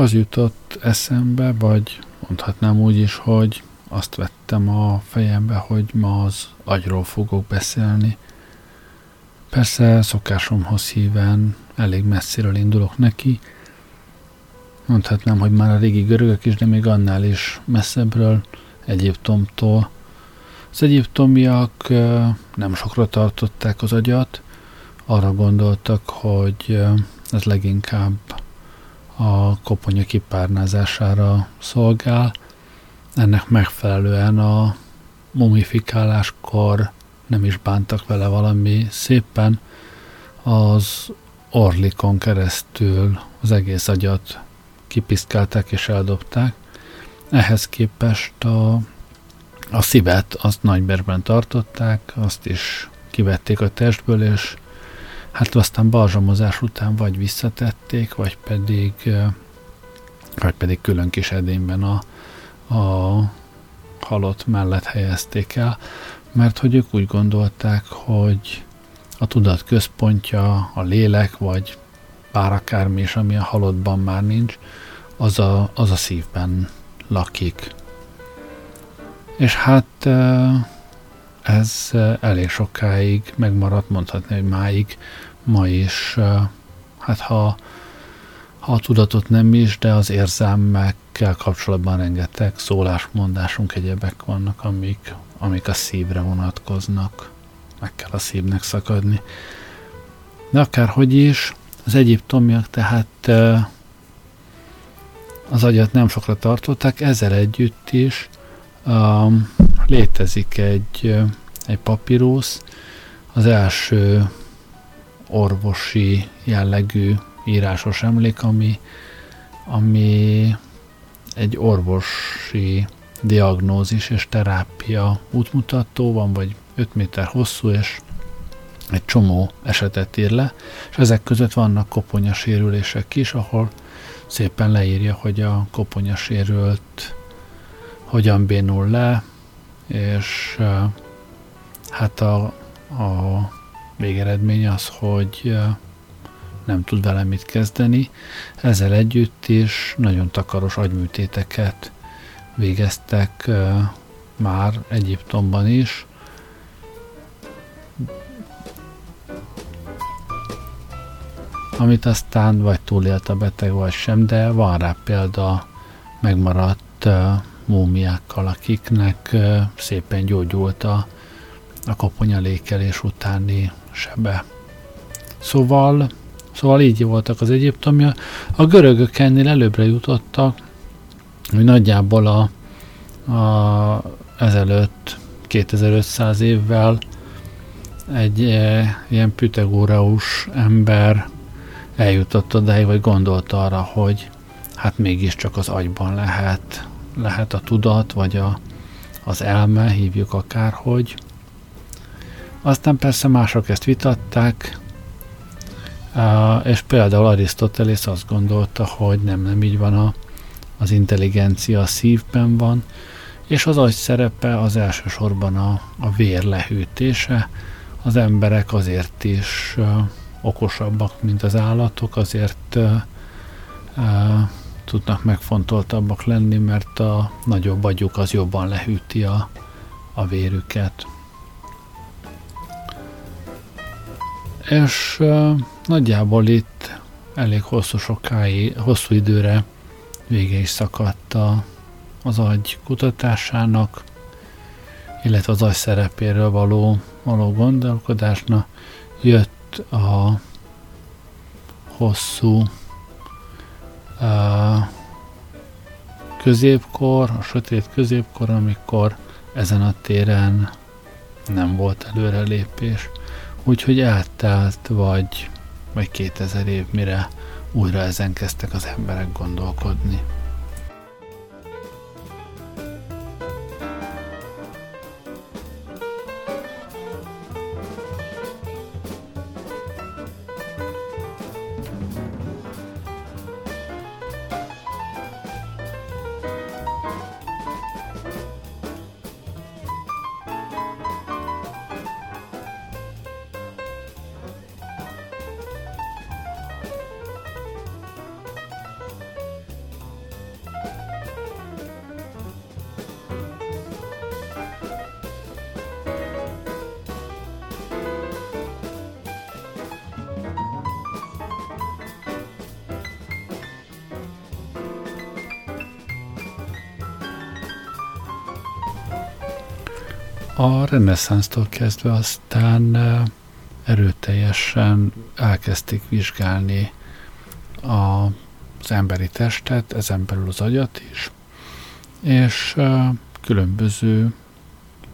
az jutott eszembe, vagy mondhatnám úgy is, hogy azt vettem a fejembe, hogy ma az agyról fogok beszélni. Persze szokásomhoz híven elég messziről indulok neki. Mondhatnám, hogy már a régi görögök is, de még annál is messzebbről, Egyiptomtól. Az egyiptomiak nem sokra tartották az agyat, arra gondoltak, hogy ez leginkább a koponya kipárnázására szolgál. Ennek megfelelően a mumifikáláskor nem is bántak vele valami szépen, az orlikon keresztül az egész agyat kipiszkálták és eldobták. Ehhez képest a, a szívet azt nagyberben tartották, azt is kivették a testből, és hát aztán balzsamozás után vagy visszatették, vagy pedig, vagy pedig külön kis edényben a, a halott mellett helyezték el, mert hogy ők úgy gondolták, hogy a tudat központja, a lélek, vagy bár akármi is, ami a halottban már nincs, az a, az a szívben lakik. És hát ez elég sokáig megmaradt, mondhatni, hogy máig, ma is, hát ha, ha a tudatot nem is, de az érzelmekkel kapcsolatban rengeteg szólásmondásunk, egyebek vannak, amik, amik a szívre vonatkoznak. Meg kell a szívnek szakadni. De akárhogy is, az egyiptomiak tehát az agyat nem sokra tartották, ezzel együtt is um, létezik egy, egy papírusz, az első orvosi jellegű írásos emlék, ami, ami egy orvosi diagnózis és terápia útmutató van, vagy 5 méter hosszú, és egy csomó esetet ír le, és ezek között vannak koponyasérülések is, ahol szépen leírja, hogy a koponyasérült hogyan bénul le, és hát a, a végeredmény az, hogy nem tud vele mit kezdeni. Ezzel együtt is nagyon takaros agyműtéteket végeztek már Egyiptomban is. Amit aztán vagy túlélt a beteg, vagy sem, de van rá példa megmaradt múmiákkal, akiknek szépen gyógyult a, a koponyalékelés utáni sebe. Szóval, szóval így voltak az egyiptomia. A görögök ennél előbbre jutottak, hogy nagyjából a, a ezelőtt 2500 évvel egy e, ilyen Pythagoreus ember eljutott odáig, vagy gondolta arra, hogy hát mégiscsak az agyban lehet, lehet a tudat, vagy a, az elme, hívjuk akárhogy, aztán persze mások ezt vitatták, és például Arisztotelész azt gondolta, hogy nem, nem így van a, az intelligencia a szívben van, és az agy szerepe az elsősorban a, a vér lehűtése. Az emberek azért is uh, okosabbak, mint az állatok, azért uh, uh, tudnak megfontoltabbak lenni, mert a nagyobb agyuk az jobban lehűti a, a vérüket. És uh, nagyjából itt elég hosszú sokáig, hosszú időre vége is szakadt a, az agy kutatásának, illetve az agy szerepéről való, való gondolkodásnak. Jött a hosszú középkor, a sötét középkor, amikor ezen a téren nem volt előrelépés. Úgyhogy eltelt vagy, vagy 2000 év, mire újra ezen kezdtek az emberek gondolkodni. Reneszánsztól kezdve aztán erőteljesen elkezdték vizsgálni a, az emberi testet, ezen belül az agyat is, és különböző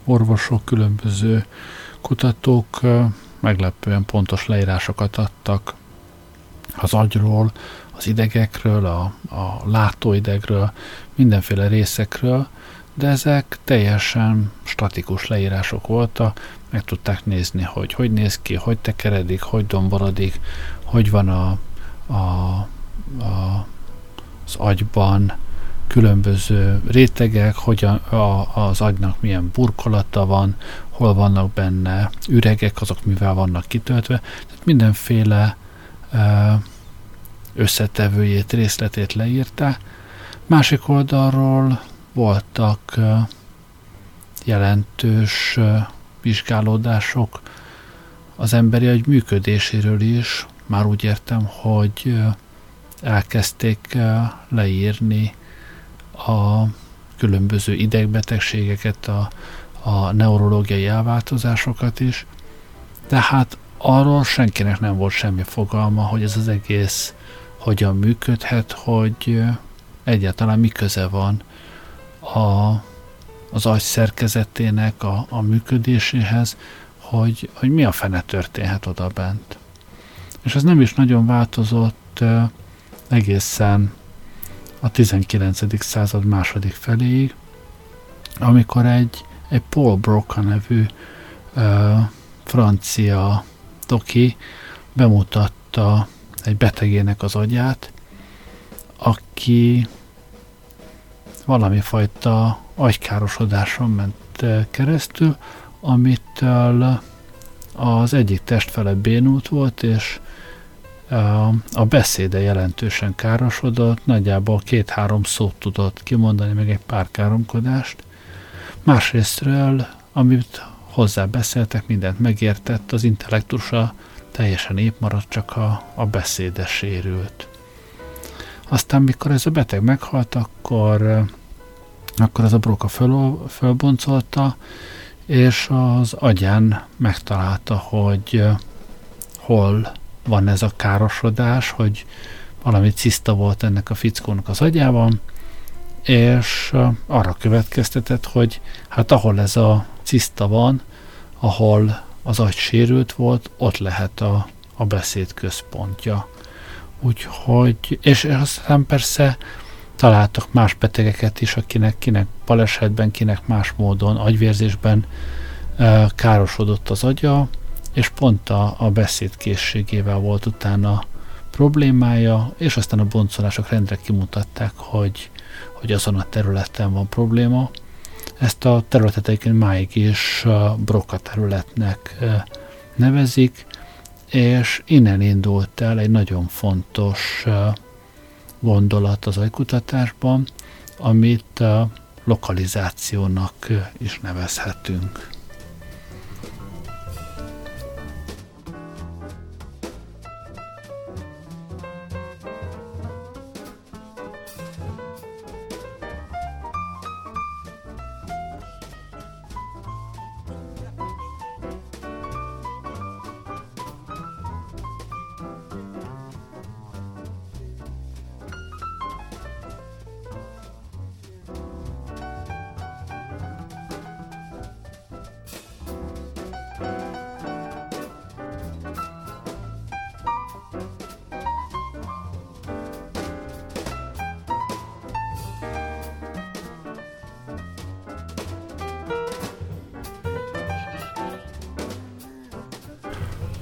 orvosok, különböző kutatók meglepően pontos leírásokat adtak az agyról, az idegekről, a, a látóidegről, mindenféle részekről, de ezek teljesen statikus leírások voltak, meg tudták nézni, hogy hogy néz ki, hogy tekeredik, hogy domborodik, hogy van a, a, a, az agyban különböző rétegek, hogy a, a, az agynak milyen burkolata van, hol vannak benne üregek, azok mivel vannak kitöltve. Tehát mindenféle összetevőjét, részletét leírta. Másik oldalról voltak jelentős vizsgálódások az emberi agy működéséről is. Már úgy értem, hogy elkezdték leírni a különböző idegbetegségeket, a, a neurológiai elváltozásokat is. Tehát arról senkinek nem volt semmi fogalma, hogy ez az egész hogyan működhet, hogy egyáltalán mi köze van a, az agy szerkezetének a, a működéséhez, hogy, hogy mi a fene történhet oda bent. És ez nem is nagyon változott egészen a 19. század második feléig, amikor egy, egy Paul Broca nevű ö, francia doki bemutatta egy betegének az agyát, aki valami fajta agykárosodáson ment keresztül, amitől az egyik testfele bénult volt, és a beszéde jelentősen károsodott, nagyjából két-három szót tudott kimondani, meg egy pár káromkodást. Másrésztről, amit hozzá beszéltek, mindent megértett, az intellektusa teljesen épp maradt, csak a, a beszéde sérült. Aztán, mikor ez a beteg meghalt, akkor, akkor az a broka föl, fölboncolta, és az agyán megtalálta, hogy hol van ez a károsodás, hogy valami ciszta volt ennek a fickónak az agyában, és arra következtetett, hogy hát ahol ez a ciszta van, ahol az agy sérült volt, ott lehet a, a beszéd központja. Úgyhogy, és aztán persze találtak más betegeket is, akinek kinek balesetben, kinek más módon, agyvérzésben e, károsodott az agya, és pont a, a beszéd készségével volt utána problémája, és aztán a boncolások rendre kimutatták, hogy, hogy azon a területen van probléma. Ezt a területet egyébként máig is a Broca területnek nevezik, és innen indult el egy nagyon fontos gondolat az agykutatásban, amit lokalizációnak is nevezhetünk.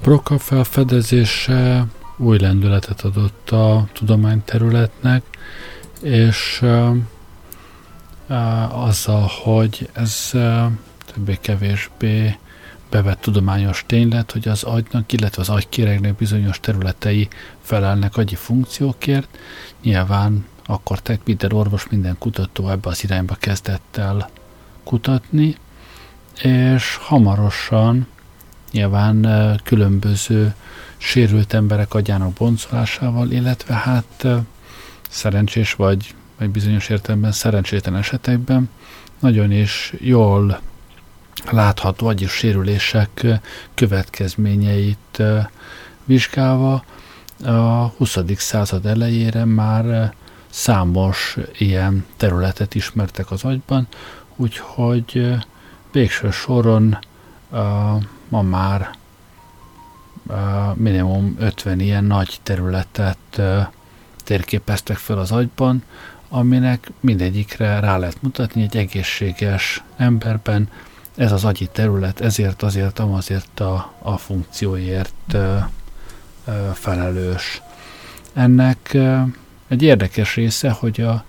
Broca felfedezése új lendületet adott a tudományterületnek, és azzal, hogy ez többé-kevésbé bevett tudományos ténylet, hogy az agynak, illetve az agykéregnek bizonyos területei felelnek agyi funkciókért. Nyilván akkor te, minden orvos, minden kutató ebbe az irányba kezdett el kutatni, és hamarosan nyilván különböző sérült emberek agyának boncolásával, illetve hát szerencsés vagy, vagy bizonyos értelemben szerencsétlen esetekben nagyon is jól látható agyi sérülések következményeit vizsgálva a 20. század elejére már számos ilyen területet ismertek az agyban, úgyhogy végső soron ma már minimum 50 ilyen nagy területet térképeztek fel az agyban, aminek mindegyikre rá lehet mutatni egy egészséges emberben, ez az agyi terület ezért, azért, amazért a, a funkcióért ö, felelős. Ennek egy érdekes része, hogy a,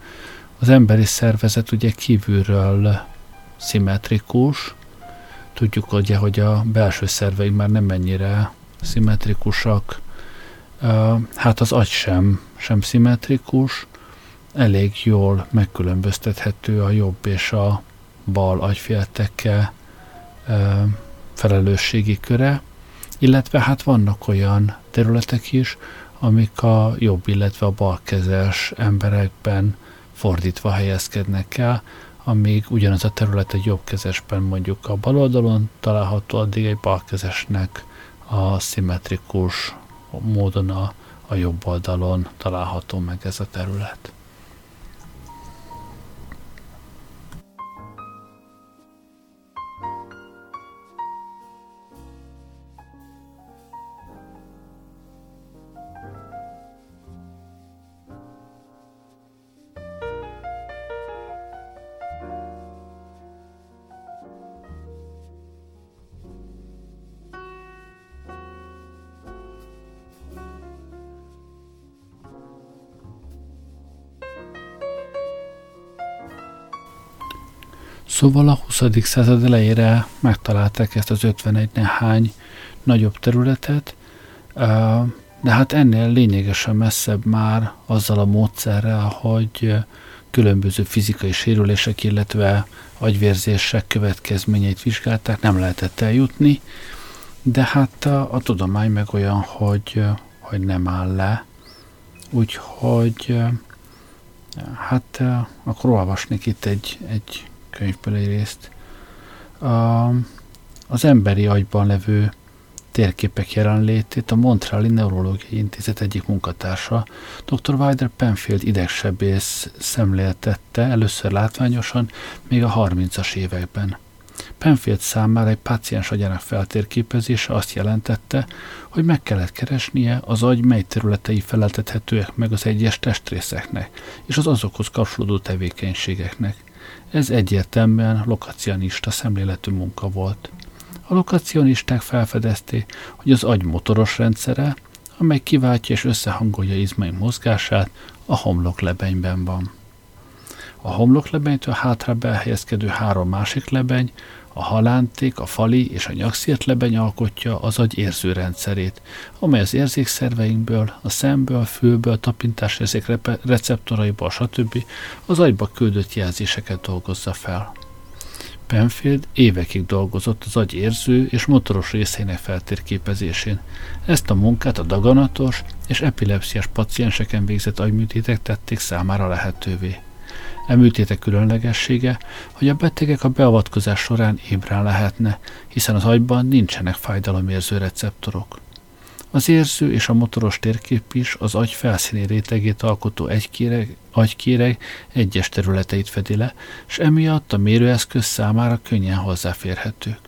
az emberi szervezet ugye kívülről szimmetrikus, tudjuk ugye, hogy a belső szerveink már nem mennyire szimmetrikusak, hát az agy sem, sem szimmetrikus, elég jól megkülönböztethető a jobb és a bal agyféltekkel felelősségi köre, illetve hát vannak olyan területek is, amik a jobb, illetve a balkezes emberekben fordítva helyezkednek el, amíg ugyanaz a terület egy jobbkezesben mondjuk a bal oldalon található, addig egy balkezesnek a szimmetrikus módon a, a jobb oldalon található meg ez a terület. Szóval a 20. század elejére megtalálták ezt az 51 nehány nagyobb területet, de hát ennél lényegesen messzebb már azzal a módszerrel, hogy különböző fizikai sérülések, illetve agyvérzések következményeit vizsgálták, nem lehetett eljutni, de hát a, a tudomány meg olyan, hogy, hogy nem áll le. Úgyhogy hát akkor olvasnék itt egy, egy könyvből egy részt. A, az emberi agyban levő térképek jelenlétét a Montreali Neurológiai Intézet egyik munkatársa, dr. Wilder Penfield idegsebész szemléltette először látványosan még a 30-as években. Penfield számára egy páciens agyának feltérképezése azt jelentette, hogy meg kellett keresnie az agy mely területei feleltethetőek meg az egyes testrészeknek és az azokhoz kapcsolódó tevékenységeknek. Ez egyértelműen lokacionista szemléletű munka volt. A lokacionisták felfedezték, hogy az agy motoros rendszere, amely kiváltja és összehangolja izmaink mozgását, a homloklebenyben van. A homloklebenytől hátra elhelyezkedő három másik lebeny, a halánték, a fali és a nyakszírt lebeny alkotja az agy érzőrendszerét, amely az érzékszerveinkből, a szemből, fülből, tapintásérzék receptoraiból, stb. az agyba küldött jelzéseket dolgozza fel. Penfield évekig dolgozott az agy érző és motoros részének feltérképezésén. Ezt a munkát a daganatos és epilepsziás pacienseken végzett agyműtétek tették számára lehetővé. Említétek különlegessége, hogy a betegek a beavatkozás során ébren lehetne, hiszen az agyban nincsenek fájdalomérző receptorok. Az érző és a motoros térkép is az agy felszíni rétegét alkotó egykéreg, agykéreg egyes területeit fedi le, és emiatt a mérőeszköz számára könnyen hozzáférhetők.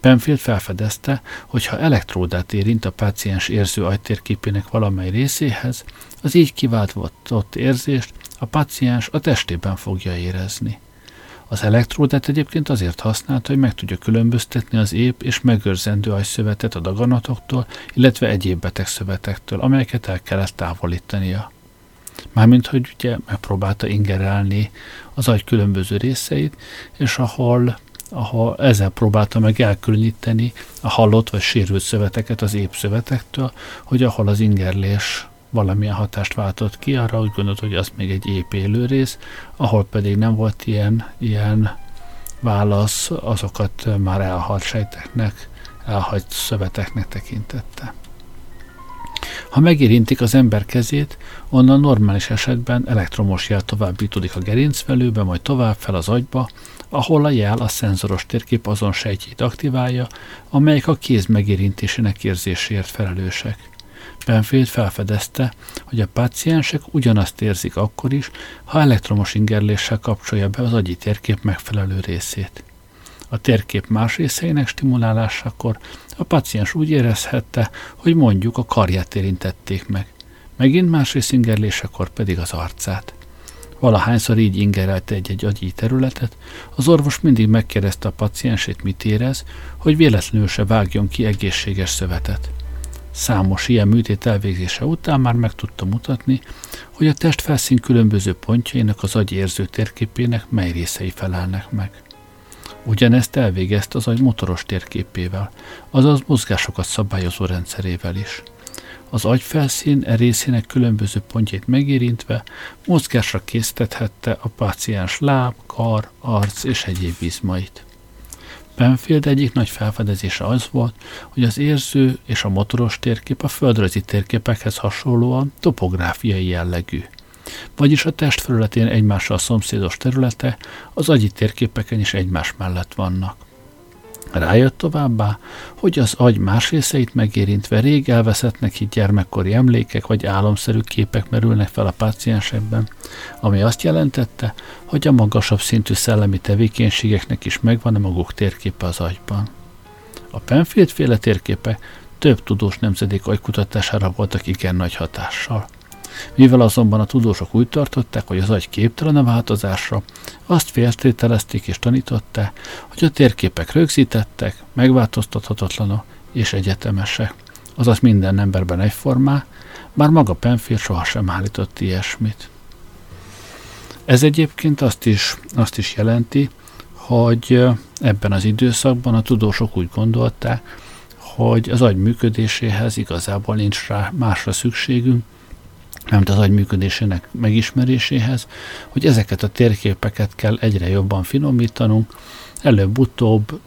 Penfield felfedezte, hogy ha elektródát érint a páciens érző agytérképének valamely részéhez, az így kiváltott érzést a paciens a testében fogja érezni. Az elektródát egyébként azért használta, hogy meg tudja különböztetni az ép és megőrzendő agyszövetet a daganatoktól, illetve egyéb betegszövetektől, amelyeket el kellett távolítania. Mármint, hogy ugye megpróbálta ingerelni az agy különböző részeit, és ahol, ahol ezzel próbálta meg elkülöníteni a halott vagy sérült szöveteket az ép szövetektől, hogy ahol az ingerlés valamilyen hatást váltott ki, arra úgy gondolt, hogy az még egy épélő rész, ahol pedig nem volt ilyen, ilyen válasz, azokat már elhalt sejteknek, elhagyt szöveteknek tekintette. Ha megérintik az ember kezét, onnan normális esetben elektromos jel továbbítódik a gerincvelőbe, majd tovább fel az agyba, ahol a jel a szenzoros térkép azon sejtjét aktiválja, amelyek a kéz megérintésének érzéséért felelősek. Benfield felfedezte, hogy a páciensek ugyanazt érzik akkor is, ha elektromos ingerléssel kapcsolja be az agyi térkép megfelelő részét. A térkép más részeinek stimulálásakor a paciens úgy érezhette, hogy mondjuk a karját érintették meg, megint másrészt ingerlésekor pedig az arcát. Valahányszor így ingerelte egy-egy agyi területet, az orvos mindig megkérdezte a paciensét, mit érez, hogy véletlenül se vágjon ki egészséges szövetet. Számos ilyen műtét elvégzése után már meg tudta mutatni, hogy a testfelszín különböző pontjainak az agy érző térképének mely részei felelnek meg. Ugyanezt elvégezte az agy motoros térképével, azaz mozgásokat szabályozó rendszerével is. Az agyfelszín e részének különböző pontjait megérintve mozgásra késztethette a páciens láb, kar, arc és egyéb izmait. Penfield egyik nagy felfedezése az volt, hogy az érző és a motoros térkép a földrajzi térképekhez hasonlóan topográfiai jellegű. Vagyis a test felületén egymással szomszédos területe az agyi térképeken is egymás mellett vannak. Rájött továbbá, hogy az agy más részeit megérintve rég elveszettnek hit gyermekkori emlékek vagy álomszerű képek merülnek fel a páciensekben, ami azt jelentette, hogy a magasabb szintű szellemi tevékenységeknek is megvan a maguk térképe az agyban. A Penfield féle térképe több tudós nemzedék agykutatására voltak igen nagy hatással. Mivel azonban a tudósok úgy tartották, hogy az agy képtelen a változásra, azt féltételezték és tanították, hogy a térképek rögzítettek, megváltoztathatatlanok és egyetemesek, azaz minden emberben egyformá, bár maga Penfield sohasem állított ilyesmit. Ez egyébként azt is, azt is jelenti, hogy ebben az időszakban a tudósok úgy gondolták, hogy az agy működéséhez igazából nincs rá másra szükségünk, nem az agy működésének megismeréséhez, hogy ezeket a térképeket kell egyre jobban finomítanunk, előbb-utóbb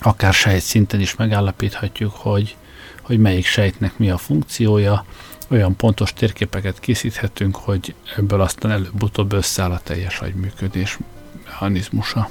akár sejt szinten is megállapíthatjuk, hogy, hogy melyik sejtnek mi a funkciója, olyan pontos térképeket készíthetünk, hogy ebből aztán előbb-utóbb összeáll a teljes agyműködés mechanizmusa.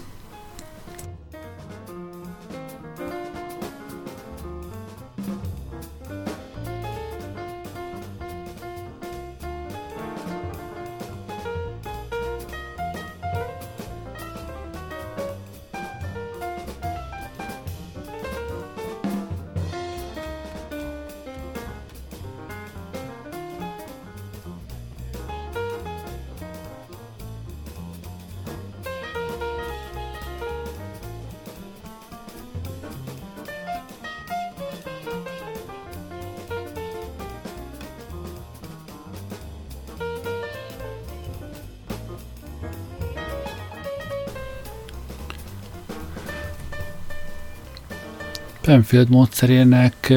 Penfield módszerének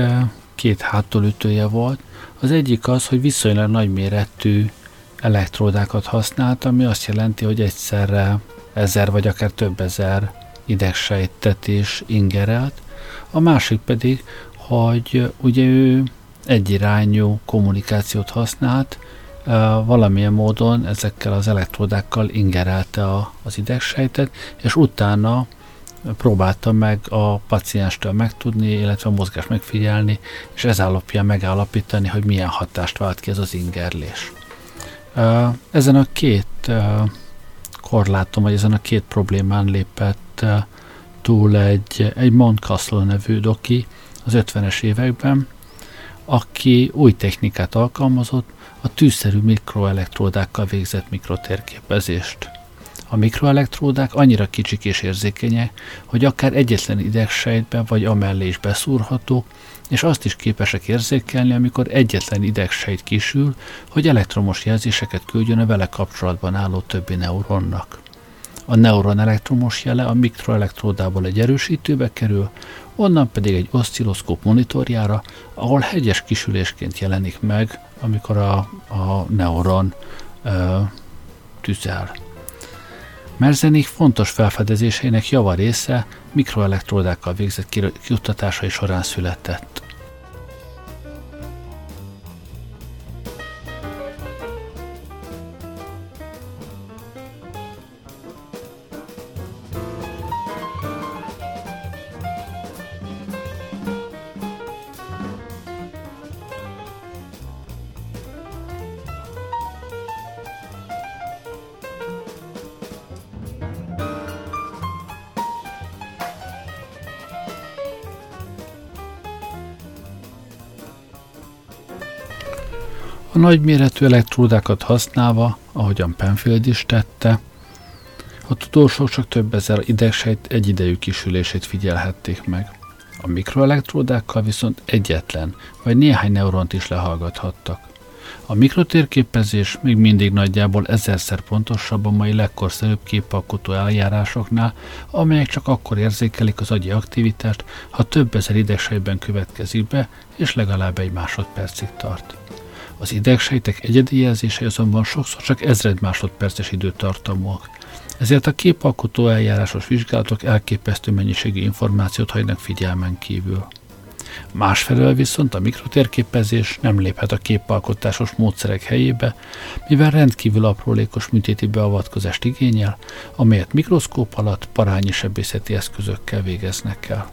két hátulütője volt. Az egyik az, hogy viszonylag nagyméretű elektródákat használt, ami azt jelenti, hogy egyszerre ezer vagy akár több ezer idegsejtet is ingerelt. A másik pedig, hogy ugye ő egyirányú kommunikációt használt, valamilyen módon ezekkel az elektródákkal ingerelte az idegsejtet, és utána próbáltam meg a pacienstől megtudni, illetve a mozgást megfigyelni, és ez alapján megállapítani, hogy milyen hatást vált ki ez az ingerlés. Ezen a két korlátom, vagy ezen a két problémán lépett túl egy, egy Montcastle nevű doki az 50-es években, aki új technikát alkalmazott, a tűszerű mikroelektródákkal végzett mikrotérképezést. A mikroelektródák annyira kicsik és érzékenyek, hogy akár egyetlen idegsejtbe vagy amellé is beszúrhatók, és azt is képesek érzékelni, amikor egyetlen idegsejt kisül, hogy elektromos jelzéseket küldjön a vele kapcsolatban álló többi neuronnak. A neuron elektromos jele a mikroelektródából egy erősítőbe kerül, onnan pedig egy oszcilloszkóp monitorjára, ahol hegyes kisülésként jelenik meg, amikor a, a neuron ö, tüzel. Merzenich fontos felfedezéseinek java része mikroelektródákkal végzett kiutatásai során született. Nagyméretű elektródákat használva, ahogyan Penfield is tette, a tudósok csak több ezer idegsejt egyidejű kisülését figyelhették meg. A mikroelektródákkal viszont egyetlen vagy néhány neuront is lehallgathattak. A mikrotérképezés még mindig nagyjából ezerszer pontosabb a mai legkorszerűbb képalkotó eljárásoknál, amelyek csak akkor érzékelik az agyi aktivitást, ha több ezer idegsejtben következik be, és legalább egy másodpercig tart. Az idegsejtek egyedi jelzései azonban sokszor csak ezred másodperces időtartamúak, ezért a képalkotó eljárásos vizsgálatok elképesztő mennyiségű információt hagynak figyelmen kívül. Másfelől viszont a mikrotérképezés nem léphet a képalkotásos módszerek helyébe, mivel rendkívül aprólékos műtéti beavatkozást igényel, amelyet mikroszkóp alatt parányi sebészeti eszközökkel végeznek el.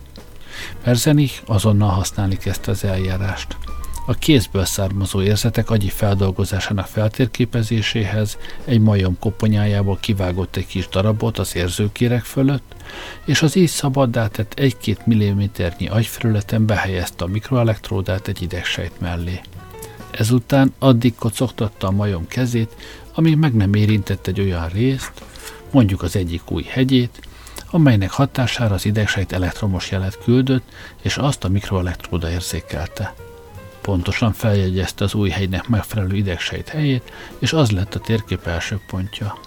Merzenich azonnal használni kezdte az eljárást – a kézből származó érzetek agyi feldolgozásának feltérképezéséhez egy majom koponyájából kivágott egy kis darabot az érzőkérek fölött, és az így szabaddá tett 1-2 mm agyfelületen behelyezte a mikroelektródát egy idegsejt mellé. Ezután addig kocogtatta a majom kezét, amíg meg nem érintett egy olyan részt, mondjuk az egyik új hegyét, amelynek hatására az idegsejt elektromos jelet küldött, és azt a mikroelektróda érzékelte pontosan feljegyezte az új hegynek megfelelő idegsejt helyét, és az lett a térkép első pontja.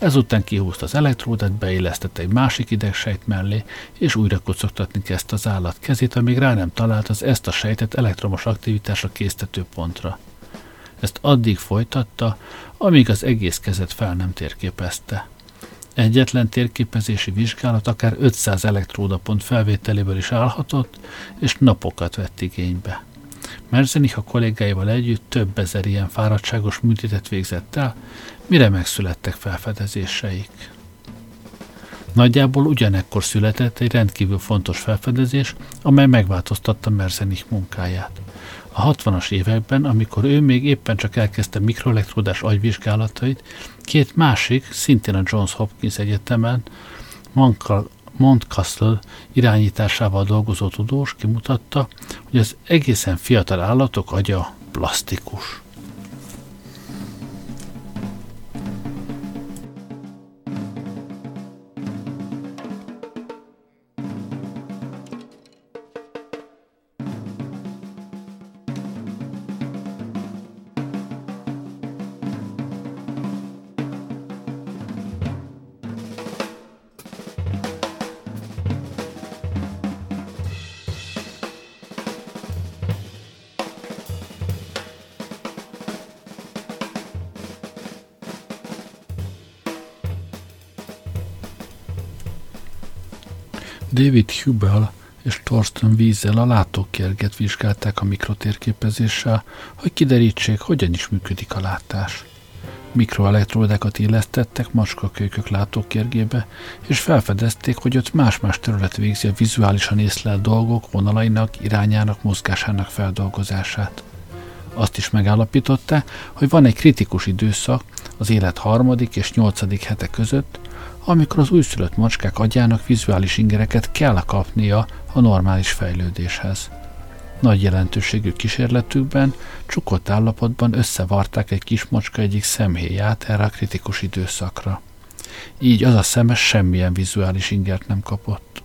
Ezután kihúzta az elektródát, beillesztette egy másik idegsejt mellé, és újra kocogtatni kezdte az állat kezét, amíg rá nem talált az ezt a sejtet elektromos aktivitásra késztető pontra. Ezt addig folytatta, amíg az egész kezet fel nem térképezte. Egyetlen térképezési vizsgálat akár 500 elektródapont felvételéből is állhatott, és napokat vett igénybe. Merzenich a kollégáival együtt több ezer ilyen fáradtságos műtétet végzett el, mire megszülettek felfedezéseik. Nagyjából ugyanekkor született egy rendkívül fontos felfedezés, amely megváltoztatta Merzenich munkáját. A 60-as években, amikor ő még éppen csak elkezdte mikroelektródás agyvizsgálatait, két másik, szintén a Johns Hopkins Egyetemen, Montcastle irányításával dolgozó tudós kimutatta, hogy az egészen fiatal állatok agya plastikus. David Hubel és Thorsten Wiesel a látókérget vizsgálták a mikrotérképezéssel, hogy kiderítsék, hogyan is működik a látás. Mikroelektródákat illesztettek macskakölykök látókérgébe, és felfedezték, hogy ott más-más terület végzi a vizuálisan észlelt dolgok vonalainak, irányának, mozgásának feldolgozását. Azt is megállapította, hogy van egy kritikus időszak az élet harmadik és nyolcadik hete között, amikor az újszülött macskák agyának vizuális ingereket kell kapnia a normális fejlődéshez. Nagy jelentőségű kísérletükben csukott állapotban összevarták egy kis macska egyik szemhéját erre a kritikus időszakra. Így az a szemes semmilyen vizuális ingert nem kapott.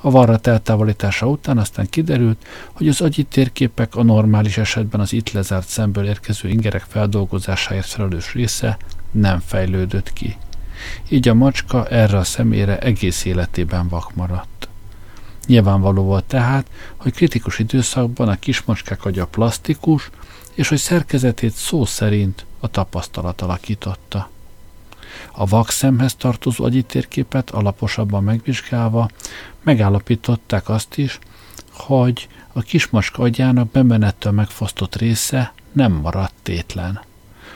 A varrat eltávolítása után aztán kiderült, hogy az agyi térképek a normális esetben az itt lezárt szemből érkező ingerek feldolgozásáért felelős része nem fejlődött ki. Így a macska erre a személyre egész életében vak maradt. Nyilvánvaló volt tehát, hogy kritikus időszakban a kismacskák agya plastikus, és hogy szerkezetét szó szerint a tapasztalat alakította. A vak szemhez tartozó agyi térképet alaposabban megvizsgálva megállapították azt is, hogy a kismacska agyának bemenettől megfosztott része nem maradt tétlen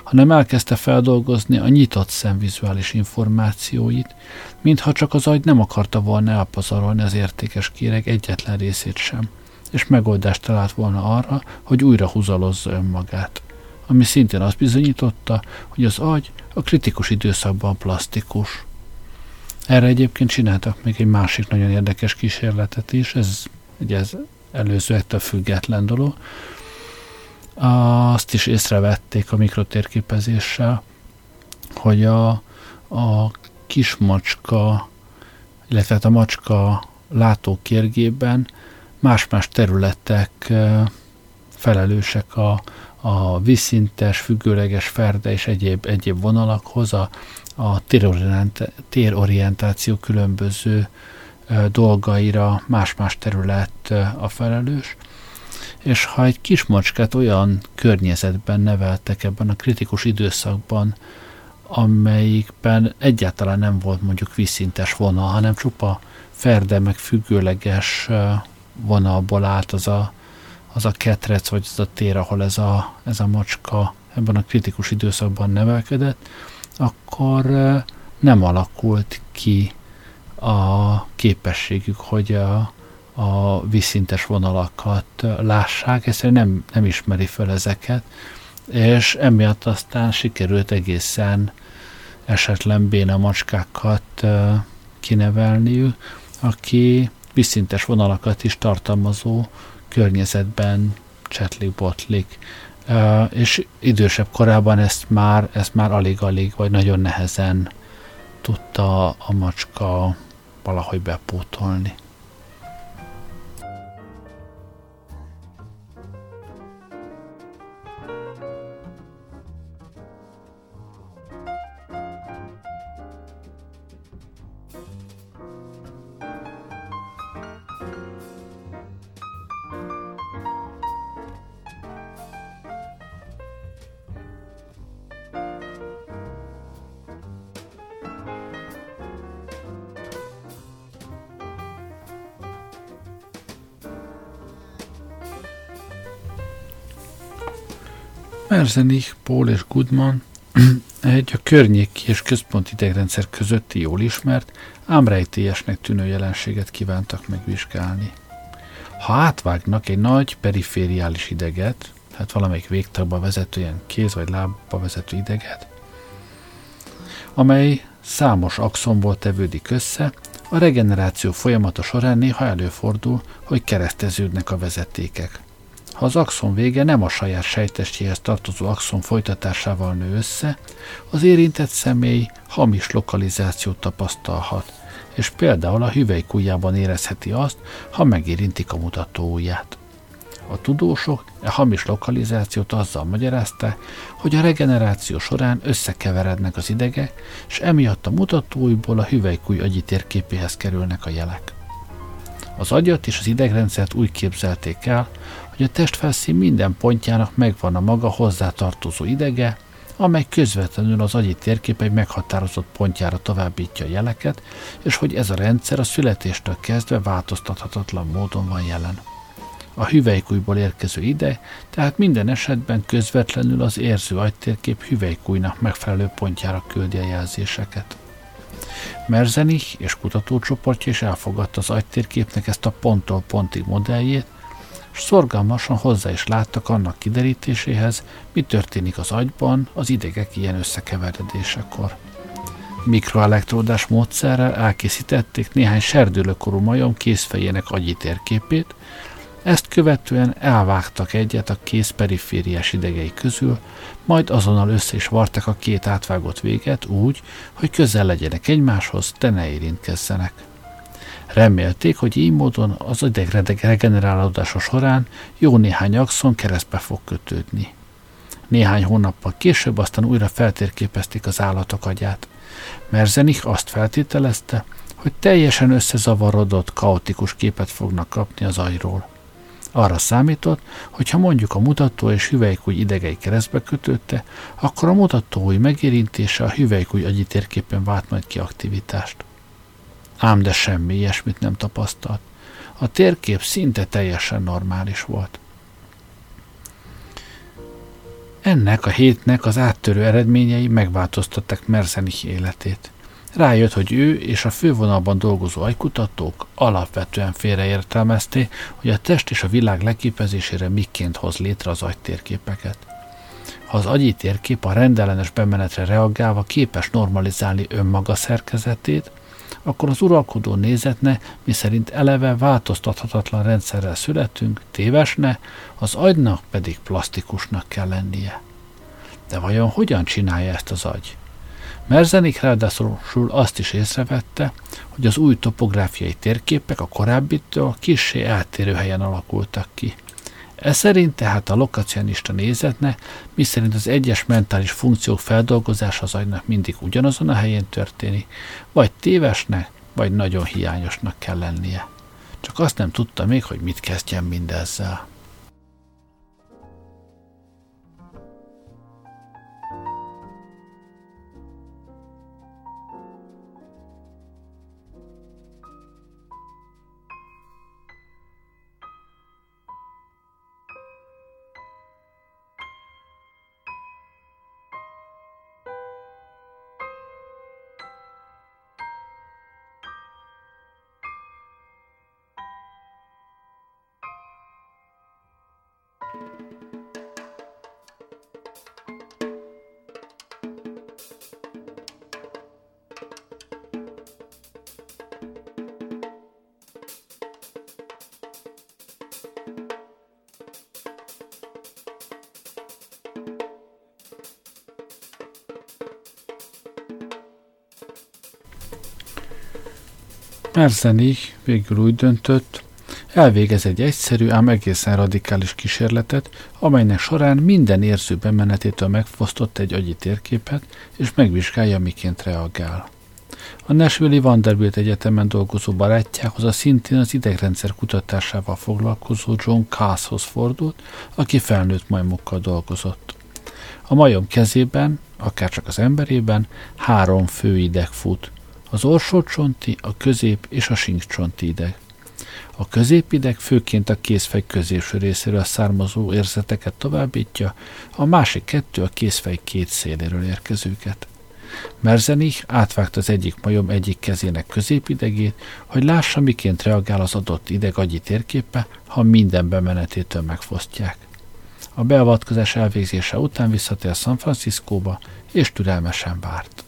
hanem elkezdte feldolgozni a nyitott szemvizuális információit, mintha csak az agy nem akarta volna elpazarolni az értékes kéreg egyetlen részét sem, és megoldást talált volna arra, hogy újra húzalozza önmagát. Ami szintén azt bizonyította, hogy az agy a kritikus időszakban plastikus. Erre egyébként csináltak még egy másik nagyon érdekes kísérletet is, ez egy ez előzőektől független dolog, azt is észrevették a mikrotérképezéssel, hogy a, a kismacska, illetve hát a macska látókérgében más-más területek felelősek a, a vízszintes, függőleges ferde és egyéb, egyéb vonalakhoz, a, a térorientáció különböző dolgaira más-más terület a felelős, és ha egy kismacskát olyan környezetben neveltek ebben a kritikus időszakban, amelyikben egyáltalán nem volt mondjuk vízszintes vonal, hanem csupa ferde, meg függőleges vonalból állt az a, az a ketrec, vagy az a tér, ahol ez a, ez a macska ebben a kritikus időszakban nevelkedett, akkor nem alakult ki a képességük, hogy a, a vízszintes vonalakat lássák, egyszerűen nem, nem ismeri fel ezeket, és emiatt aztán sikerült egészen esetlen béna macskákat kinevelniük, aki vízszintes vonalakat is tartalmazó környezetben csetlik-botlik. És idősebb korában ezt már, ezt már alig-alig, vagy nagyon nehezen tudta a macska valahogy bepótolni. Merzenich, Paul és Goodman egy a környéki és központi idegrendszer közötti jól ismert, ám rejtélyesnek tűnő jelenséget kívántak megvizsgálni. Ha átvágnak egy nagy perifériális ideget, tehát valamelyik végtagba vezető ilyen kéz vagy lábba vezető ideget, amely számos axonból tevődik össze, a regeneráció folyamata során néha előfordul, hogy kereszteződnek a vezetékek. Ha az axon vége nem a saját sejtestjéhez tartozó axon folytatásával nő össze, az érintett személy hamis lokalizációt tapasztalhat, és például a hüvelykujjában érezheti azt, ha megérintik a mutatóujját. A tudósok e hamis lokalizációt azzal magyarázták, hogy a regeneráció során összekeverednek az idegek, és emiatt a mutatóujjból a hüvelykúj agyi térképéhez kerülnek a jelek. Az agyat és az idegrendszert úgy képzelték el, hogy a testfelszín minden pontjának megvan a maga hozzátartozó idege, amely közvetlenül az agyi térkép egy meghatározott pontjára továbbítja a jeleket, és hogy ez a rendszer a születéstől kezdve változtathatatlan módon van jelen. A hüvelykújból érkező ide, tehát minden esetben közvetlenül az érző agytérkép hüvelykújnak megfelelő pontjára küldi a jelzéseket. Merzenich és kutatócsoportja is elfogadta az agytérképnek ezt a ponttól pontig modelljét, és szorgalmasan hozzá is láttak annak kiderítéséhez, mi történik az agyban az idegek ilyen összekeveredésekor. Mikroelektródás módszerrel elkészítették néhány serdülőkorú majom kézfejének agyi térképét, ezt követően elvágtak egyet a kéz perifériás idegei közül, majd azonnal össze is vartak a két átvágott véget úgy, hogy közel legyenek egymáshoz, de ne érintkezzenek. Remélték, hogy így módon az idegredeg regenerálódása során jó néhány axon keresztbe fog kötődni. Néhány hónappal később aztán újra feltérképezték az állatok agyát. Merzenich azt feltételezte, hogy teljesen összezavarodott, kaotikus képet fognak kapni az agyról. Arra számított, hogy ha mondjuk a mutató és hüvelykúj idegei keresztbe kötődte, akkor a mutatói megérintése a hüvelykúj agyi térképen vált majd ki aktivitást. Ám de semmi ilyesmit nem tapasztalt. A térkép szinte teljesen normális volt. Ennek a hétnek az áttörő eredményei megváltoztatták Merzenich életét. Rájött, hogy ő és a fővonalban dolgozó agykutatók alapvetően félreértelmezték, hogy a test és a világ leképezésére miként hoz létre az agytérképeket. Ha az agyi térkép a rendellenes bemenetre reagálva képes normalizálni önmaga szerkezetét, akkor az uralkodó nézetne, miszerint eleve változtathatatlan rendszerrel születünk, tévesne, az agynak pedig plastikusnak kell lennie. De vajon hogyan csinálja ezt az agy? Merzenik ráadásul azt is észrevette, hogy az új topográfiai térképek a korábbitől kissé eltérő helyen alakultak ki. Ez szerint tehát a lokacionista nézetne, miszerint az egyes mentális funkciók feldolgozása az agynak mindig ugyanazon a helyén történik, vagy tévesnek, vagy nagyon hiányosnak kell lennie. Csak azt nem tudta még, hogy mit kezdjen mindezzel. Merzenich végül úgy döntött, elvégez egy egyszerű, ám egészen radikális kísérletet, amelynek során minden érző bemenetétől megfosztott egy agyi térképet, és megvizsgálja, miként reagál. A Nashville Vanderbilt Egyetemen dolgozó barátjához a szintén az idegrendszer kutatásával foglalkozó John Casshoz fordult, aki felnőtt majmokkal dolgozott. A majom kezében, akár csak az emberében, három fő ideg fut, az orsócsonti, a közép és a sinkcsonti ideg. A középideg főként a kézfej középső részéről származó érzeteket továbbítja, a másik kettő a kézfej két széléről érkezőket. Merzenich átvágta az egyik majom egyik kezének középidegét, hogy lássa, miként reagál az adott ideg agyi térképe, ha minden bemenetétől megfosztják. A beavatkozás elvégzése után visszatér San Franciscóba, és türelmesen várt.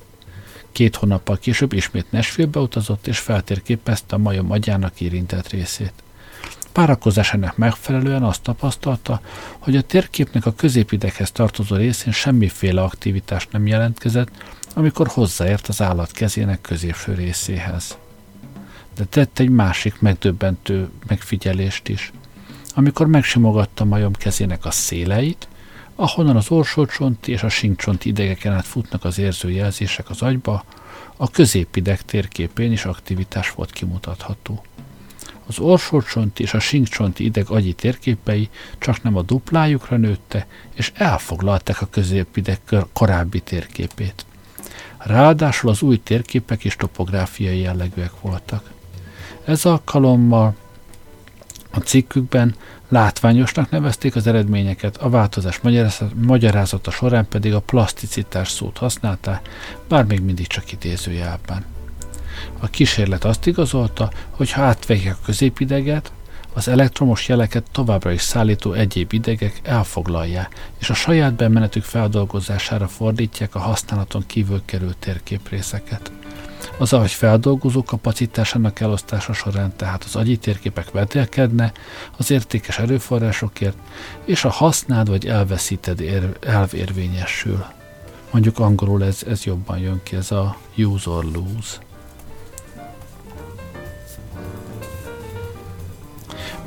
Két hónappal később ismét Nashville utazott, és feltérképezte a majom agyának érintett részét. Párakozásának megfelelően azt tapasztalta, hogy a térképnek a középideghez tartozó részén semmiféle aktivitás nem jelentkezett, amikor hozzáért az állat kezének középső részéhez. De tett egy másik megdöbbentő megfigyelést is. Amikor megsimogatta majom kezének a széleit, ahonnan az orsócsonti és a sinkcsonti idegeken át futnak az érzőjelzések az agyba, a középideg térképén is aktivitás volt kimutatható. Az orsócsonti és a sinkcsonti ideg agyi térképei csak nem a duplájukra nőtte, és elfoglalták a középideg korábbi térképét. Ráadásul az új térképek is topográfiai jellegűek voltak. Ez alkalommal a cikkükben Látványosnak nevezték az eredményeket, a változás magyarázata során pedig a plaszticitás szót használták, bár még mindig csak idézőjelben. A kísérlet azt igazolta, hogy ha átvegyek a középideget, az elektromos jeleket továbbra is szállító egyéb idegek elfoglalják, és a saját bemenetük feldolgozására fordítják a használaton kívül került térképrészeket. Az agy feldolgozó kapacitásának elosztása során tehát az agyi térképek vetélkedne az értékes erőforrásokért, és a használd vagy elveszíted ér, elv. Mondjuk angolul ez, ez jobban jön ki, ez a use or lose.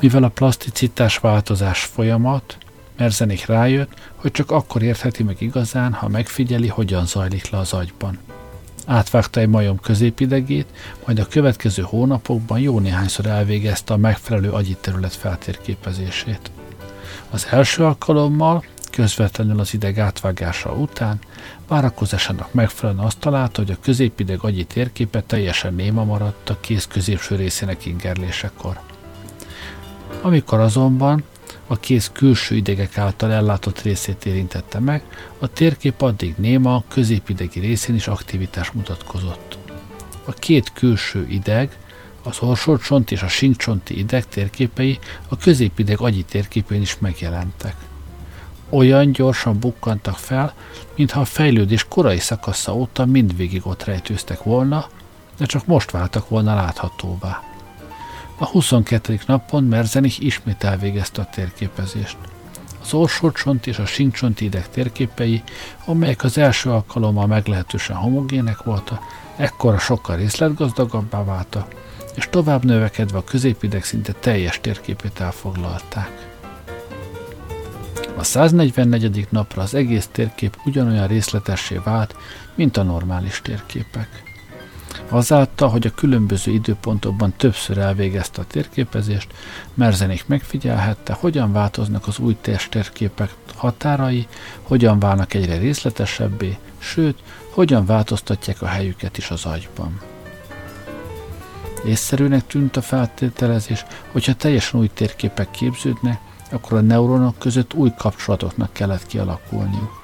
Mivel a plaszticitás változás folyamat, Merzenik rájött, hogy csak akkor értheti meg igazán, ha megfigyeli, hogyan zajlik le az agyban. Átvágta egy majom középidegét, majd a következő hónapokban jó néhányszor elvégezte a megfelelő agyi terület feltérképezését. Az első alkalommal, közvetlenül az ideg átvágása után, várakozásának megfelelően azt találta, hogy a középideg agyi térképe teljesen néma maradt a kéz középső részének ingerlésekor. Amikor azonban a kéz külső idegek által ellátott részét érintette meg, a térkép addig néma, középidegi részén is aktivitás mutatkozott. A két külső ideg, az orsócsont és a sinkcsonti ideg térképei a középideg agyi térképén is megjelentek. Olyan gyorsan bukkantak fel, mintha a fejlődés korai szakasza óta mindvégig ott rejtőztek volna, de csak most váltak volna láthatóvá. A 22. napon Merzenich ismét elvégezte a térképezést. Az orsócsont és a sinkcsonti ideg térképei, amelyek az első alkalommal meglehetősen homogének voltak, ekkora sokkal részletgazdagabbá váltak, és tovább növekedve a középideg szinte teljes térképét elfoglalták. A 144. napra az egész térkép ugyanolyan részletessé vált, mint a normális térképek. Azáltal, hogy a különböző időpontokban többször elvégezte a térképezést, Merzenék megfigyelhette, hogyan változnak az új térképek határai, hogyan válnak egyre részletesebbé, sőt, hogyan változtatják a helyüket is az agyban. Észszerűnek tűnt a feltételezés, hogyha teljesen új térképek képződnek, akkor a neuronok között új kapcsolatoknak kellett kialakulniuk.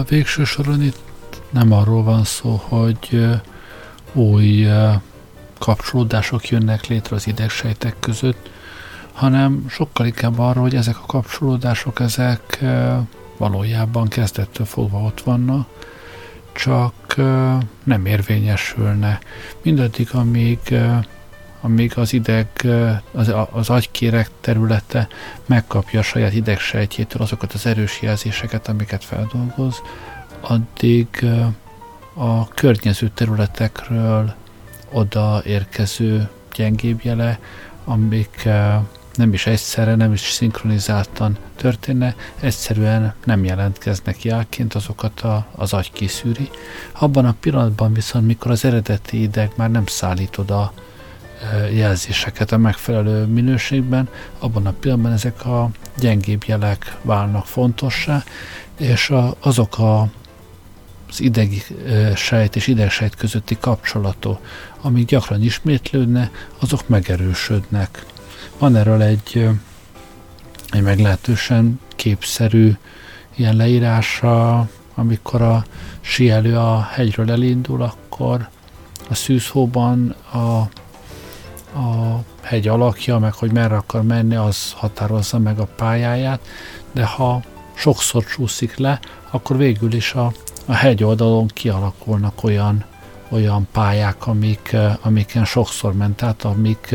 Szóval végső soron itt nem arról van szó, hogy új kapcsolódások jönnek létre az idegsejtek között, hanem sokkal inkább arról, hogy ezek a kapcsolódások, ezek valójában kezdettől fogva ott vannak, csak nem érvényesülne. Mindaddig, amíg amíg az ideg, az, az agykérek területe megkapja a saját idegsejtjétől azokat az erős jelzéseket, amiket feldolgoz, addig a környező területekről oda érkező gyengébb jele, amik nem is egyszerre, nem is szinkronizáltan történne, egyszerűen nem jelentkeznek jelként, azokat a, az agy kiszűri. Abban a pillanatban viszont, mikor az eredeti ideg már nem szállít oda jelzéseket a megfelelő minőségben, abban a pillanatban ezek a gyengébb jelek válnak fontossá, és a, azok a, az idegi sejt és idegsejt közötti kapcsolatok, amik gyakran ismétlődne, azok megerősödnek. Van erről egy, egy meglehetősen képszerű ilyen leírása, amikor a sielő a hegyről elindul, akkor a szűzhóban a a hegy alakja, meg hogy merre akar menni, az határozza meg a pályáját, de ha sokszor csúszik le, akkor végül is a, a hegy oldalon kialakulnak olyan, olyan pályák, amik, amiken sokszor ment át, amik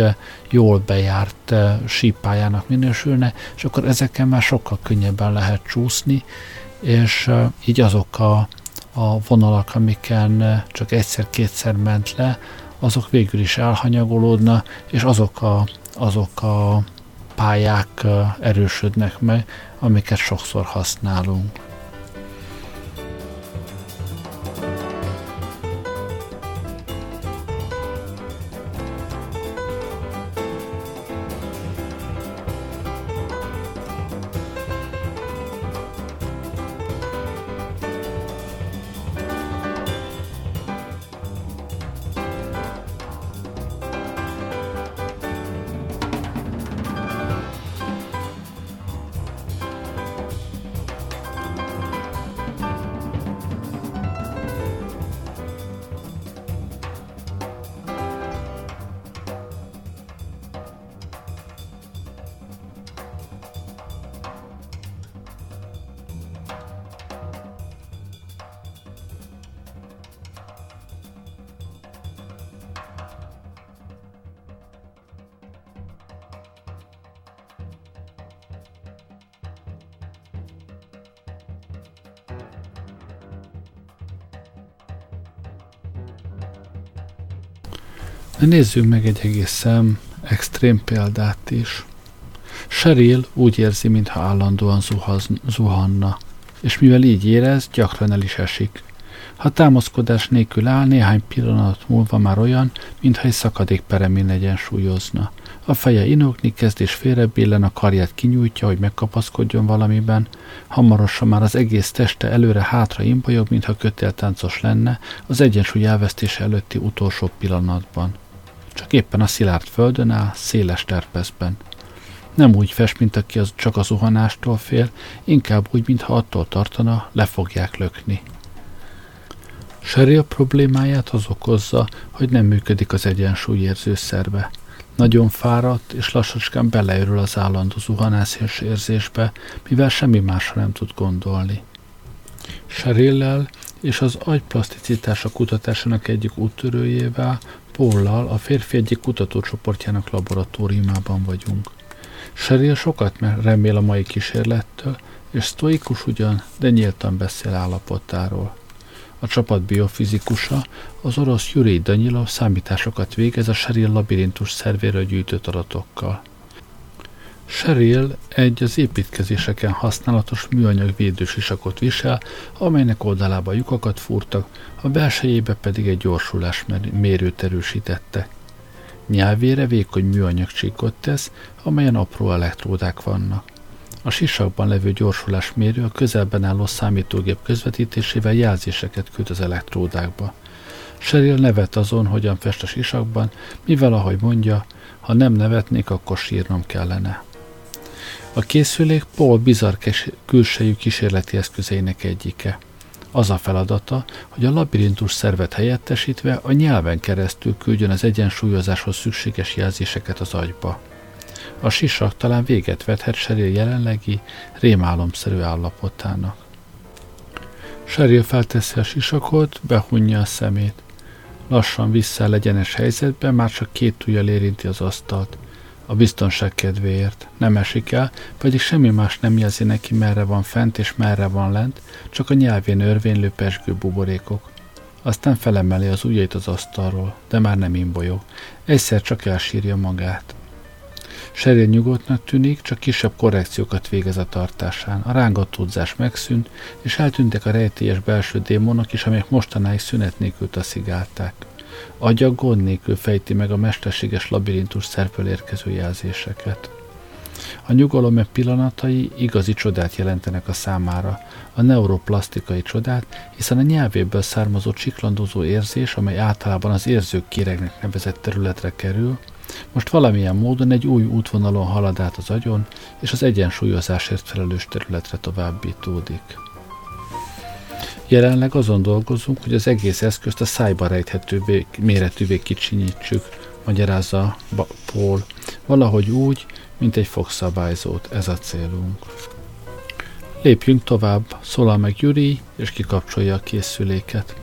jól bejárt sípályának minősülne, és akkor ezeken már sokkal könnyebben lehet csúszni, és így azok a, a vonalak, amiken csak egyszer-kétszer ment le, azok végül is elhanyagolódna, és azok a, azok a pályák erősödnek meg, amiket sokszor használunk. Nézzünk meg egy egészen extrém példát is. Sheryl úgy érzi, mintha állandóan zuhaz, zuhanna, és mivel így érez, gyakran el is esik. Ha támaszkodás nélkül áll, néhány pillanat múlva már olyan, mintha egy szakadék peremén egyensúlyozna. A feje inokni kezd és félrebillen, a karját kinyújtja, hogy megkapaszkodjon valamiben. Hamarosan már az egész teste előre-hátra imbolyog, mintha kötéltáncos lenne, az egyensúly elvesztése előtti utolsó pillanatban. Csak éppen a szilárd földön áll, széles terpeszben. Nem úgy fest, mint aki az csak a zuhanástól fél, inkább úgy, mintha attól tartana, le fogják lökni. Sheryl problémáját az okozza, hogy nem működik az egyensúlyérző szerve. Nagyon fáradt, és lassacskán beleörül az állandó zuhanászés érzésbe, mivel semmi másra nem tud gondolni. Sheryllel és az agyplaszticitása kutatásának egyik úttörőjével, Póllal a férfi egyik kutatócsoportjának laboratóriumában vagyunk. Sheryl sokat remél a mai kísérlettől, és sztoikus ugyan, de nyíltan beszél állapotáról. A csapat biofizikusa, az orosz Yuri Danyilov számításokat végez a Sheryl labirintus szervéről gyűjtött adatokkal. Sheryl egy az építkezéseken használatos műanyag védősisakot visel, amelynek oldalába lyukakat fúrtak, a belsejébe pedig egy gyorsulás mérőt erősítettek. Nyelvére vékony műanyag csíkot tesz, amelyen apró elektródák vannak. A sisakban levő gyorsulásmérő a közelben álló számítógép közvetítésével jelzéseket küld az elektródákba. Sheryl nevet azon, hogyan fest a sisakban, mivel ahogy mondja, ha nem nevetnék, akkor sírnom kellene. A készülék Paul bizarr külsejű kísérleti eszközeinek egyike. Az a feladata, hogy a labirintus szervet helyettesítve a nyelven keresztül küldjön az egyensúlyozáshoz szükséges jelzéseket az agyba. A sisak talán véget vethet Sheryl jelenlegi rémálomszerű állapotának. Sheryl felteszi a sisakot, behunja a szemét. Lassan vissza legyenes helyzetbe, már csak két ujjal érinti az asztalt. A biztonság kedvéért. Nem esik el, pedig semmi más nem jelzi neki, merre van fent és merre van lent, csak a nyelvén örvénylő pesgő buborékok. Aztán felemeli az ujjait az asztalról, de már nem imbolyog. Egyszer csak elsírja magát. Serén nyugodtnak tűnik, csak kisebb korrekciókat végez a tartásán. A rángatódzás megszűnt, és eltűntek a rejtélyes belső démonok is, amelyek mostanáig szünet nélkül taszigálták. Agya gond nélkül fejti meg a mesterséges labirintus szervből érkező jelzéseket. A nyugalom e pillanatai igazi csodát jelentenek a számára, a neuroplasztikai csodát, hiszen a nyelvéből származó csiklandozó érzés, amely általában az érzők kéregnek nevezett területre kerül, most valamilyen módon egy új útvonalon halad át az agyon, és az egyensúlyozásért felelős területre továbbítódik. Jelenleg azon dolgozunk, hogy az egész eszközt a szájba rejthetővé, méretűvé kicsinyítsük, magyarázza Paul. Valahogy úgy, mint egy fogszabályzót, ez a célunk. Lépjünk tovább, szólal meg Gyuri, és kikapcsolja a készüléket.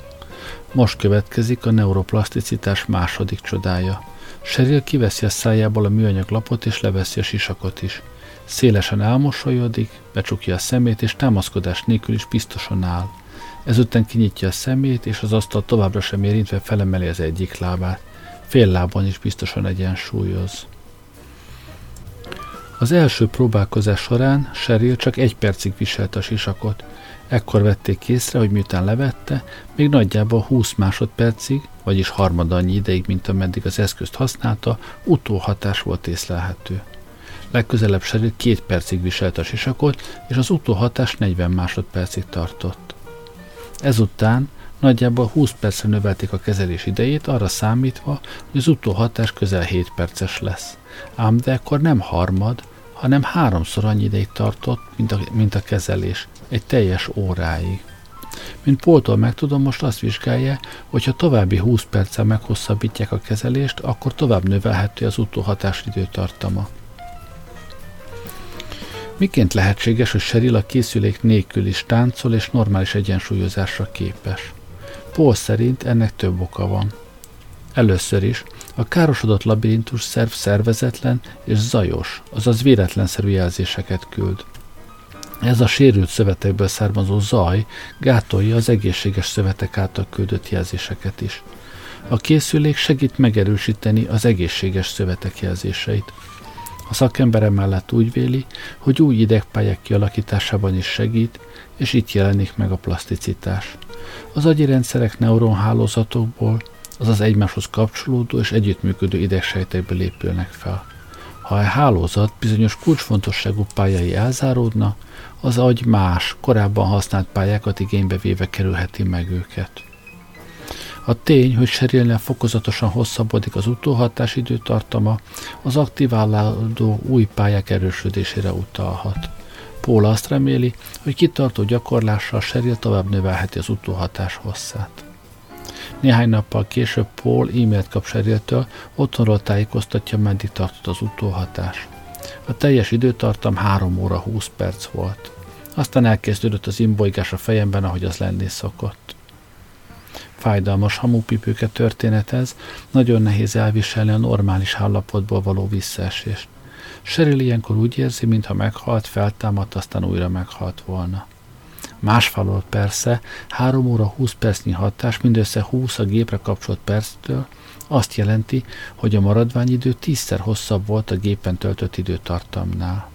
Most következik a neuroplaszticitás második csodája. Sheryl kiveszi a szájából a műanyag lapot, és leveszi a sisakot is. Szélesen elmosolyodik, becsukja a szemét, és támaszkodás nélkül is biztosan áll. Ezután kinyitja a szemét, és az asztal továbbra sem érintve felemeli az egyik lábát. Fél lábon is biztosan egyensúlyoz. Az első próbálkozás során Sheryl csak egy percig viselte a sisakot. Ekkor vették észre, hogy miután levette, még nagyjából 20 másodpercig, vagyis harmad annyi ideig, mint ameddig az eszközt használta, utóhatás volt észlelhető. Legközelebb Sheryl két percig viselte a sisakot, és az utóhatás 40 másodpercig tartott. Ezután nagyjából 20 percre növelték a kezelés idejét, arra számítva, hogy az utóhatás közel 7 perces lesz. Ám de ekkor nem harmad, hanem háromszor annyi ideig tartott, mint a, mint a kezelés, egy teljes óráig. Mint Póltól megtudom, most azt vizsgálja, hogy ha további 20 perccel meghosszabbítják a kezelést, akkor tovább növelhető az utóhatás időtartama. Miként lehetséges, hogy Sheryl a készülék nélkül is táncol és normális egyensúlyozásra képes? Paul szerint ennek több oka van. Először is, a károsodott labirintus szerv szervezetlen és zajos, azaz véletlenszerű jelzéseket küld. Ez a sérült szövetekből származó zaj gátolja az egészséges szövetek által küldött jelzéseket is. A készülék segít megerősíteni az egészséges szövetek jelzéseit. A szakember mellett úgy véli, hogy új idegpályák kialakításában is segít, és itt jelenik meg a plaszticitás. Az agyi rendszerek neuronhálózatokból, azaz egymáshoz kapcsolódó és együttműködő idegsejtekbe lépülnek fel. Ha a hálózat bizonyos kulcsfontosságú pályái elzáródna, az agy más, korábban használt pályákat igénybe véve kerülheti meg őket. A tény, hogy serélnél fokozatosan hosszabbodik az utóhatás időtartama, az aktiválódó új pályák erősödésére utalhat. Paul azt reméli, hogy kitartó gyakorlással Sheryl tovább növelheti az utóhatás hosszát. Néhány nappal később Paul e-mailt kap Sheryl-től, otthonról tájékoztatja, meddig tartott az utóhatás. A teljes időtartam 3 óra 20 perc volt. Aztán elkezdődött az imbolygás a fejemben, ahogy az lenni szokott. Fájdalmas hamupipőke történet ez, nagyon nehéz elviselni a normális állapotból való visszaesést. Sheryl ilyenkor úgy érzi, mintha meghalt, feltámadt, aztán újra meghalt volna. Másfelől persze 3 óra 20 percnyi hatás mindössze 20 a gépre kapcsolt perctől azt jelenti, hogy a maradványidő tízszer hosszabb volt a gépen töltött időtartamnál.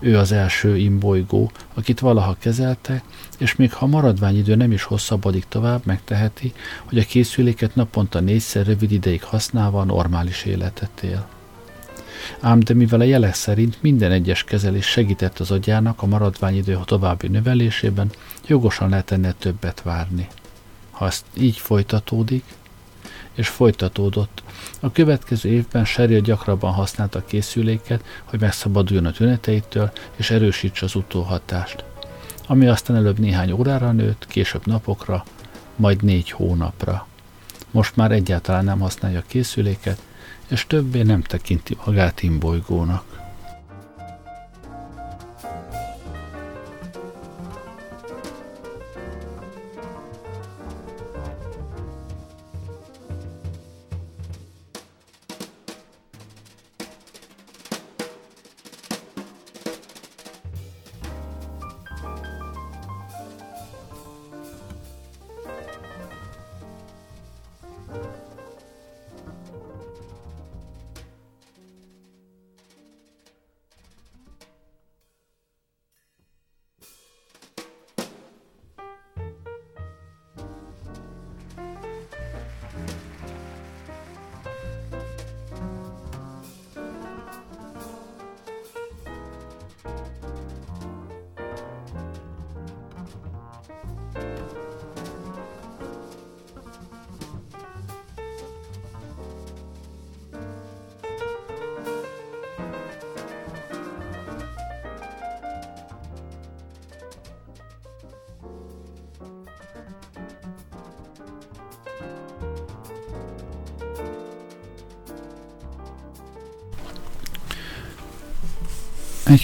Ő az első imbolygó, akit valaha kezelte, és még ha maradványidő nem is hosszabbodik tovább, megteheti, hogy a készüléket naponta négyszer rövid ideig használva a normális életet él. Ám de mivel a jelek szerint minden egyes kezelés segített az agyának a maradványidő további növelésében, jogosan lehet ennél többet várni. Ha ezt így folytatódik, és folytatódott. A következő évben Sheryl gyakrabban használta a készüléket, hogy megszabaduljon a tüneteitől és erősítse az utóhatást, ami aztán előbb néhány órára nőtt, később napokra, majd négy hónapra. Most már egyáltalán nem használja a készüléket, és többé nem tekinti magát imbolygónak.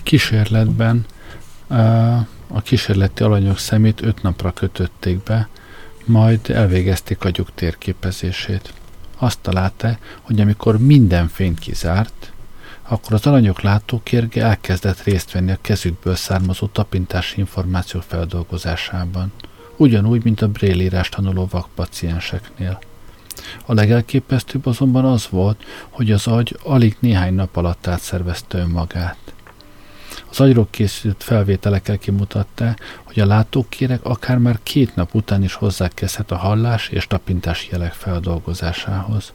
Kísérletben a kísérleti alanyok szemét öt napra kötötték be, majd elvégezték agyuk térképezését. Azt találta, hogy amikor minden fényt kizárt, akkor az alanyok látókérge elkezdett részt venni a kezükből származó tapintási információk feldolgozásában, ugyanúgy, mint a brélírás tanuló vakpacienseknél. A legelképesztőbb azonban az volt, hogy az agy alig néhány nap alatt átszervezte önmagát. Az agyról készült felvételekkel kimutatta, hogy a látókérek akár már két nap után is hozzákezdhet a hallás és tapintás jelek feldolgozásához.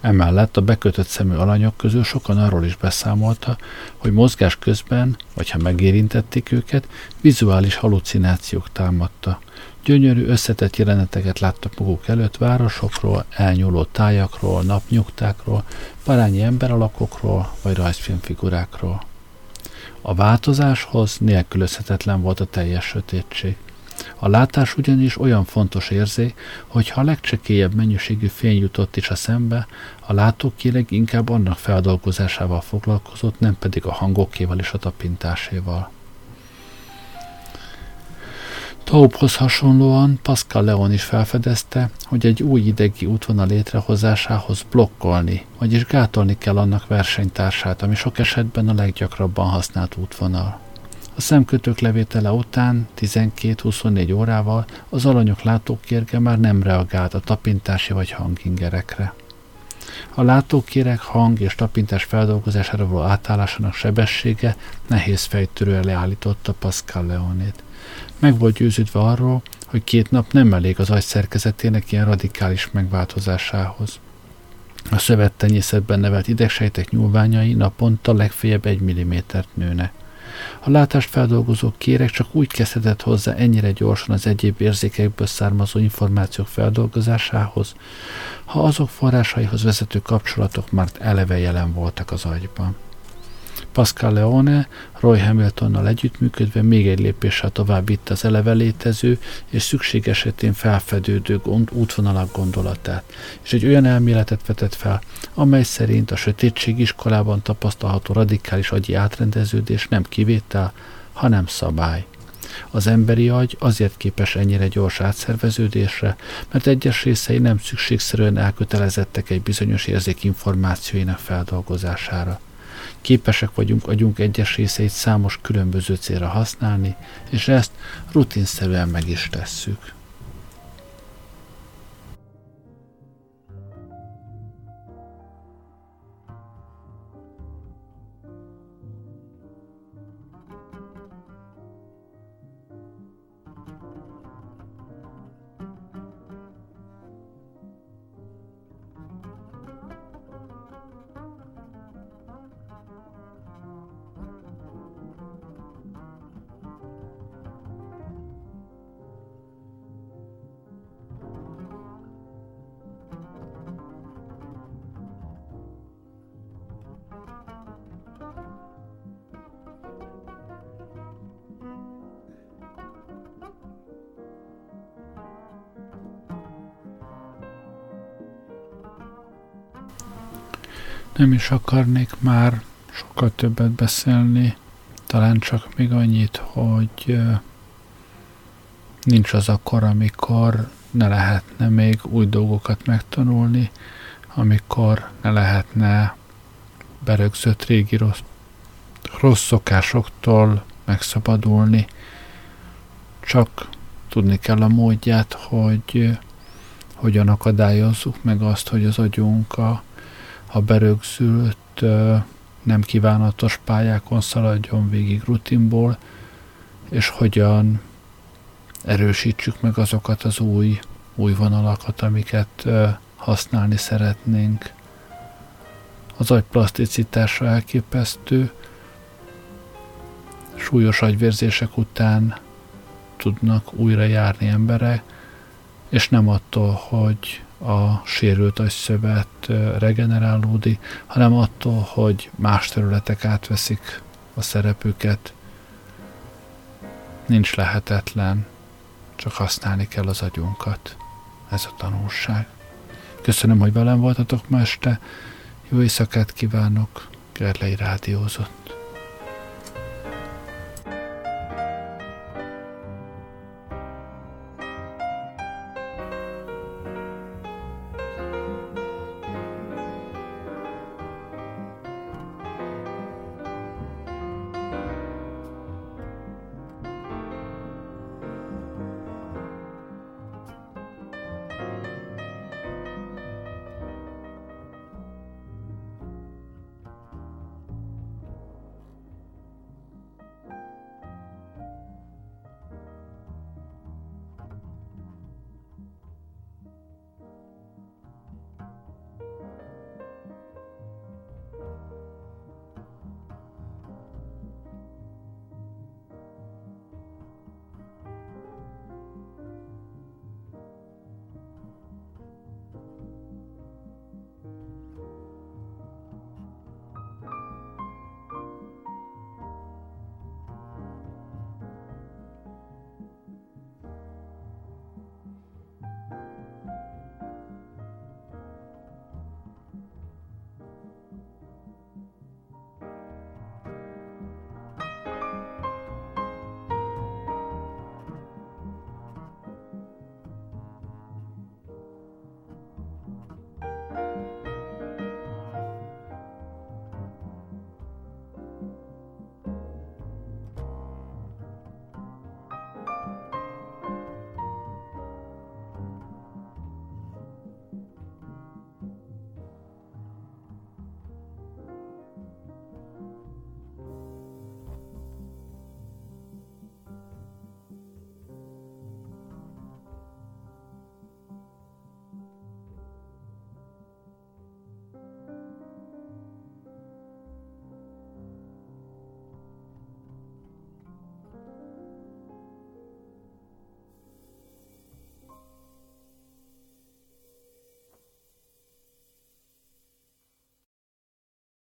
Emellett a bekötött szemű alanyok közül sokan arról is beszámolta, hogy mozgás közben, vagy ha megérintették őket, vizuális halucinációk támadta. Gyönyörű összetett jeleneteket láttak maguk előtt városokról, elnyúló tájakról, napnyugtákról, parányi emberalakokról vagy rajzfilmfigurákról. A változáshoz nélkülözhetetlen volt a teljes sötétség. A látás ugyanis olyan fontos érzé, hogy ha a legcsekélyebb mennyiségű fény jutott is a szembe, a látókéreg inkább annak feldolgozásával foglalkozott, nem pedig a hangokéval és a tapintáséval. Taubhoz hasonlóan Pascal Leon is felfedezte, hogy egy új idegi útvonal létrehozásához blokkolni, vagyis gátolni kell annak versenytársát, ami sok esetben a leggyakrabban használt útvonal. A szemkötők levétele után 12-24 órával az alanyok látókérge már nem reagált a tapintási vagy hangingerekre. A látókérek hang és tapintás feldolgozására való átállásának sebessége nehéz fejtörően leállította Pascal Leonét. Meg volt győződve arról, hogy két nap nem elég az agy szerkezetének ilyen radikális megváltozásához. A szövettenyészetben nevelt idegsejtek nyúlványai naponta legfeljebb egy millimétert nőne. A látást feldolgozó kérek csak úgy kezdhetett hozzá ennyire gyorsan az egyéb érzékekből származó információk feldolgozásához, ha azok forrásaihoz vezető kapcsolatok már eleve jelen voltak az agyban. Pascal Leone Roy Hamiltonnal együttműködve még egy lépéssel tovább itt az eleve létező és szükség esetén felfedődő gond, útvonalak gondolatát, és egy olyan elméletet vetett fel, amely szerint a sötétség iskolában tapasztalható radikális agyi átrendeződés nem kivétel, hanem szabály. Az emberi agy azért képes ennyire gyors átszerveződésre, mert egyes részei nem szükségszerűen elkötelezettek egy bizonyos érzék információinak feldolgozására. Képesek vagyunk agyunk egyes részeit számos különböző célra használni, és ezt rutinszerűen meg is tesszük. Nem is akarnék már sokkal többet beszélni, talán csak még annyit, hogy nincs az akkor, amikor ne lehetne még új dolgokat megtanulni, amikor ne lehetne berögzött régi rossz, rossz szokásoktól megszabadulni. Csak tudni kell a módját, hogy hogyan akadályozzuk meg azt, hogy az agyunk a a berögzült, nem kívánatos pályákon szaladjon végig rutinból, és hogyan erősítsük meg azokat az új, új vonalakat, amiket használni szeretnénk. Az agy plaszticitása elképesztő, súlyos agyvérzések után tudnak újra járni emberek, és nem attól, hogy a sérült agyszövet regenerálódik, hanem attól, hogy más területek átveszik a szerepüket. Nincs lehetetlen, csak használni kell az agyunkat. Ez a tanulság. Köszönöm, hogy velem voltatok ma este. Jó éjszakát kívánok. Gerlei rádiózott.